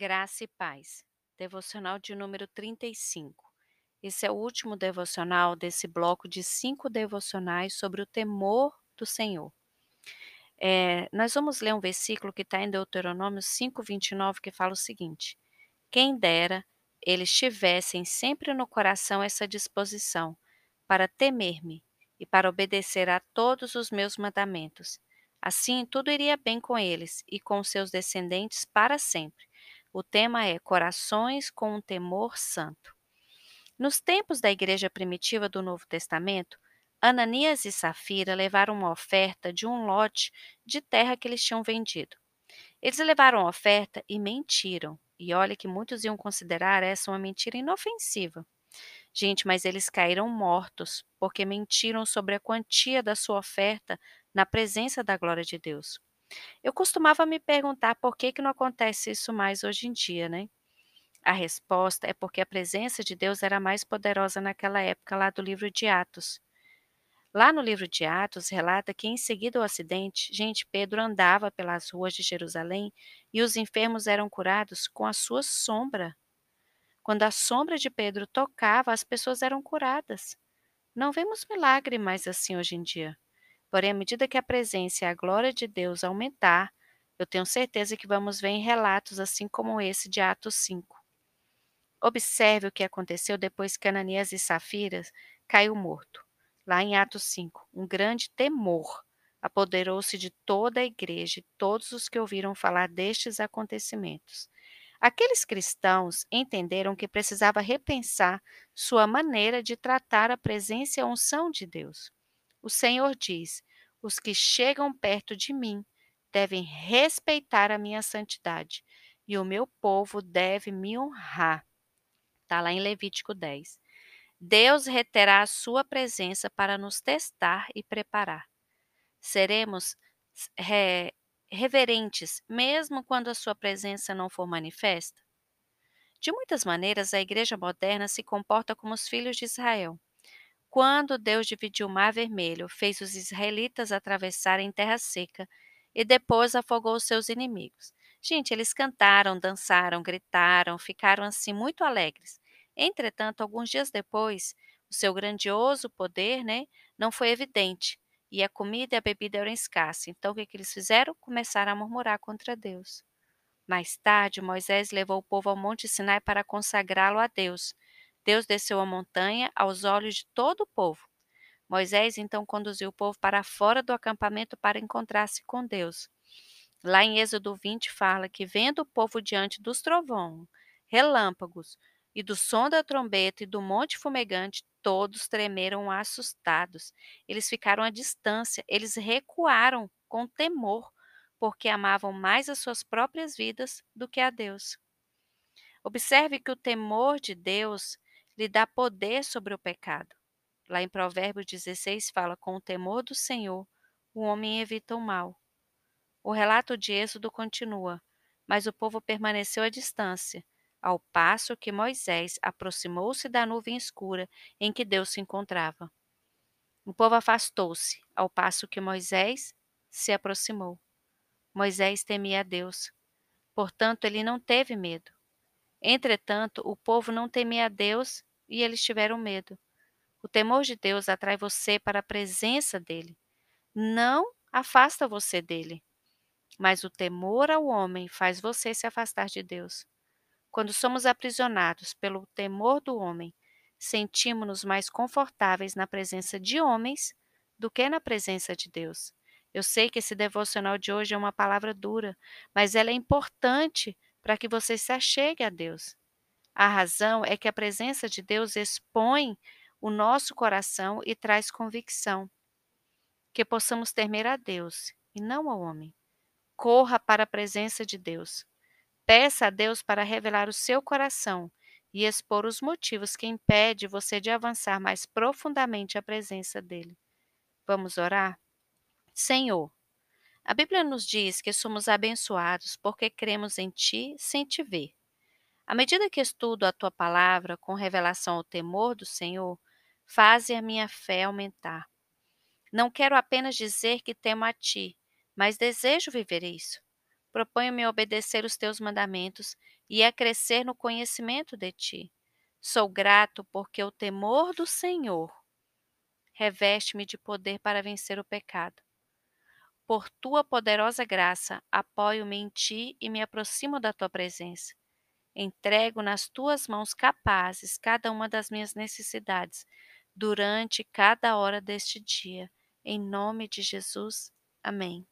Graça e paz. Devocional de número 35. Esse é o último devocional desse bloco de cinco devocionais sobre o temor do Senhor. É, nós vamos ler um versículo que está em Deuteronômio 5, 29, que fala o seguinte: Quem dera eles tivessem sempre no coração essa disposição para temer-me e para obedecer a todos os meus mandamentos. Assim, tudo iria bem com eles e com seus descendentes para sempre. O tema é Corações com um Temor Santo. Nos tempos da igreja primitiva do Novo Testamento, Ananias e Safira levaram uma oferta de um lote de terra que eles tinham vendido. Eles levaram a oferta e mentiram. E olha que muitos iam considerar essa uma mentira inofensiva. Gente, mas eles caíram mortos porque mentiram sobre a quantia da sua oferta na presença da glória de Deus. Eu costumava me perguntar por que, que não acontece isso mais hoje em dia, né? A resposta é porque a presença de Deus era mais poderosa naquela época, lá do livro de Atos. Lá no livro de Atos, relata que em seguida ao acidente, gente, Pedro andava pelas ruas de Jerusalém e os enfermos eram curados com a sua sombra. Quando a sombra de Pedro tocava, as pessoas eram curadas. Não vemos milagre mais assim hoje em dia. Porém, à medida que a presença e a glória de Deus aumentar, eu tenho certeza que vamos ver em relatos assim como esse de Atos 5. Observe o que aconteceu depois que Ananias e Safiras caiu morto. Lá em Atos 5, um grande temor apoderou-se de toda a igreja e todos os que ouviram falar destes acontecimentos. Aqueles cristãos entenderam que precisava repensar sua maneira de tratar a presença e a unção de Deus. O Senhor diz: os que chegam perto de mim devem respeitar a minha santidade, e o meu povo deve me honrar. Está lá em Levítico 10. Deus reterá a sua presença para nos testar e preparar. Seremos re, reverentes mesmo quando a sua presença não for manifesta? De muitas maneiras, a igreja moderna se comporta como os filhos de Israel. Quando Deus dividiu o Mar Vermelho, fez os israelitas atravessarem terra seca e depois afogou seus inimigos. Gente, eles cantaram, dançaram, gritaram, ficaram assim muito alegres. Entretanto, alguns dias depois, o seu grandioso poder né, não foi evidente e a comida e a bebida eram escassas. Então, o que, que eles fizeram? Começaram a murmurar contra Deus. Mais tarde, Moisés levou o povo ao Monte Sinai para consagrá-lo a Deus. Deus desceu a montanha aos olhos de todo o povo. Moisés então conduziu o povo para fora do acampamento para encontrar-se com Deus. Lá em Êxodo 20 fala que vendo o povo diante dos trovões, relâmpagos e do som da trombeta e do monte fumegante, todos tremeram assustados. Eles ficaram à distância, eles recuaram com temor, porque amavam mais as suas próprias vidas do que a Deus. Observe que o temor de Deus lhe dá poder sobre o pecado. Lá em Provérbios 16 fala: com o temor do Senhor, o homem evita o mal. O relato de Êxodo continua: mas o povo permaneceu à distância, ao passo que Moisés aproximou-se da nuvem escura em que Deus se encontrava. O povo afastou-se, ao passo que Moisés se aproximou. Moisés temia a Deus, portanto, ele não teve medo. Entretanto, o povo não temia a Deus e eles tiveram medo. O temor de Deus atrai você para a presença dele. Não afasta você dele. Mas o temor ao homem faz você se afastar de Deus. Quando somos aprisionados pelo temor do homem, sentimos-nos mais confortáveis na presença de homens do que na presença de Deus. Eu sei que esse devocional de hoje é uma palavra dura, mas ela é importante para que você se achegue a Deus. A razão é que a presença de Deus expõe o nosso coração e traz convicção. Que possamos temer a Deus e não ao homem. Corra para a presença de Deus. Peça a Deus para revelar o seu coração e expor os motivos que impedem você de avançar mais profundamente à presença dele. Vamos orar? Senhor, a Bíblia nos diz que somos abençoados porque cremos em Ti sem te ver. À medida que estudo a tua palavra com revelação ao temor do Senhor, faze a minha fé aumentar. Não quero apenas dizer que temo a ti, mas desejo viver isso. Proponho-me a obedecer os teus mandamentos e a crescer no conhecimento de ti. Sou grato porque o temor do Senhor reveste-me de poder para vencer o pecado. Por tua poderosa graça, apoio-me em ti e me aproximo da tua presença. Entrego nas tuas mãos capazes cada uma das minhas necessidades durante cada hora deste dia. Em nome de Jesus. Amém.